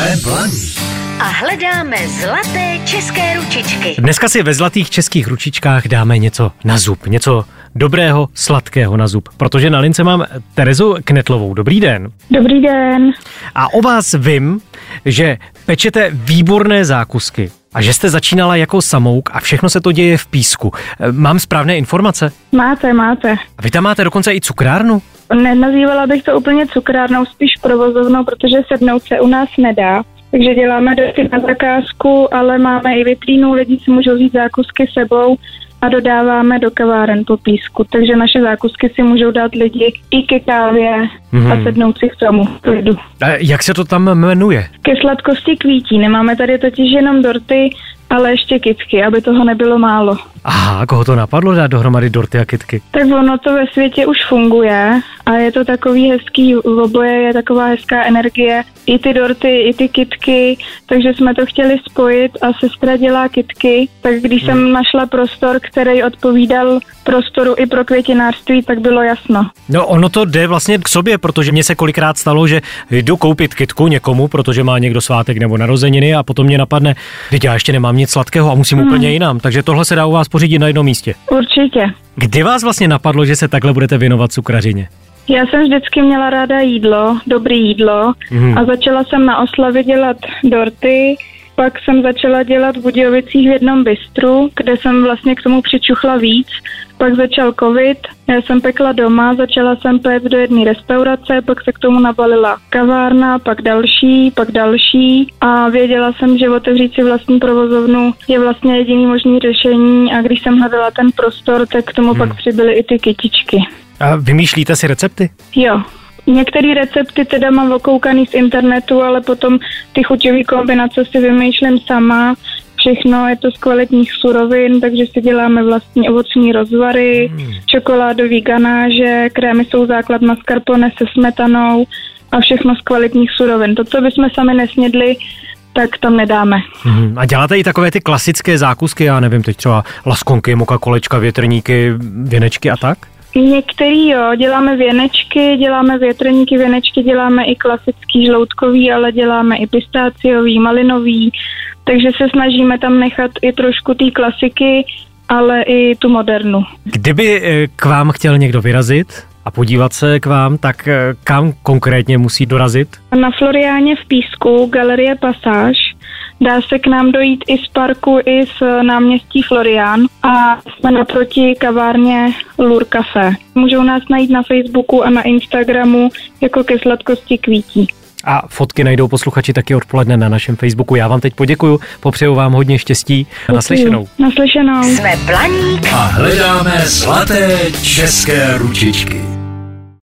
Jsme blaní. A hledáme zlaté české ručičky. Dneska si ve zlatých českých ručičkách dáme něco na zub, něco dobrého, sladkého na zub, protože na lince mám Terezu Knetlovou. Dobrý den. Dobrý den. A o vás vím, že pečete výborné zákusky a že jste začínala jako samouk a všechno se to děje v písku. Mám správné informace? Máte, máte. A vy tam máte dokonce i cukrárnu? Nenazývala bych to úplně cukrárnou, spíš provozovnou, protože sednout se u nás nedá. Takže děláme dorty na zakázku, ale máme i vitrínu, lidi si můžou vzít zákusky sebou a dodáváme do kaváren po písku. Takže naše zákusky si můžou dát lidi i ke kávě mm-hmm. a sednout si k tomu klidu. A jak se to tam jmenuje? Ke sladkosti kvítí. Nemáme tady totiž jenom dorty, ale ještě kitky, aby toho nebylo málo. Aha, koho to napadlo dát dohromady dorty a kitky? Tak ono to ve světě už funguje a je to takový hezký, v oboje je taková hezká energie, i ty dorty, i ty kitky, takže jsme to chtěli spojit a sestra dělá kitky, tak když hmm. jsem našla prostor, který odpovídal prostoru i pro květinářství, tak bylo jasno. No ono to jde vlastně k sobě, protože mně se kolikrát stalo, že jdu koupit kitku někomu, protože má někdo svátek nebo narozeniny a potom mě napadne, teď já ještě nemám nic sladkého a musím hmm. úplně jinam, takže tohle se dá u vás pořídit na jednom místě. Určitě. Kdy vás vlastně napadlo, že se takhle budete věnovat cukrařině? Já jsem vždycky měla ráda jídlo, dobrý jídlo mm. a začala jsem na oslavě dělat dorty, pak jsem začala dělat v Budějovicích v jednom bistru, kde jsem vlastně k tomu přičuchla víc. Pak začal covid, já jsem pekla doma, začala jsem péct do jedné restaurace, pak se k tomu nabalila kavárna, pak další, pak další a věděla jsem, že otevřít si vlastní provozovnu je vlastně jediný možný řešení a když jsem hledala ten prostor, tak k tomu hmm. pak přibyly i ty kytičky. A vymýšlíte si recepty? Jo, Některé recepty teda mám okoukaný z internetu, ale potom ty chuťové kombinace si vymýšlím sama. Všechno je to z kvalitních surovin, takže si děláme vlastní ovocní rozvary, mm. čokoládový ganáže, krémy jsou základ mascarpone se smetanou a všechno z kvalitních surovin. To, co bychom sami nesnědli, tak tam nedáme. Mm. A děláte i takové ty klasické zákusky, já nevím, teď třeba laskonky, moka kolečka, větrníky, věnečky a tak? Některý jo, děláme věnečky, děláme větrníky, věnečky, děláme i klasický žloutkový, ale děláme i pistáciový, malinový, takže se snažíme tam nechat i trošku té klasiky, ale i tu modernu. Kdyby eh, k vám chtěl někdo vyrazit a podívat se k vám, tak eh, kam konkrétně musí dorazit? Na Floriáně v Písku, Galerie Pasáž, Dá se k nám dojít i z parku, i z náměstí Florian a jsme naproti kavárně Lur Café. Můžou nás najít na Facebooku a na Instagramu jako ke sladkosti kvítí. A fotky najdou posluchači taky odpoledne na našem Facebooku. Já vám teď poděkuju, popřeju vám hodně štěstí a naslyšenou. Naslyšenou. Jsme Blaník a hledáme zlaté české ručičky.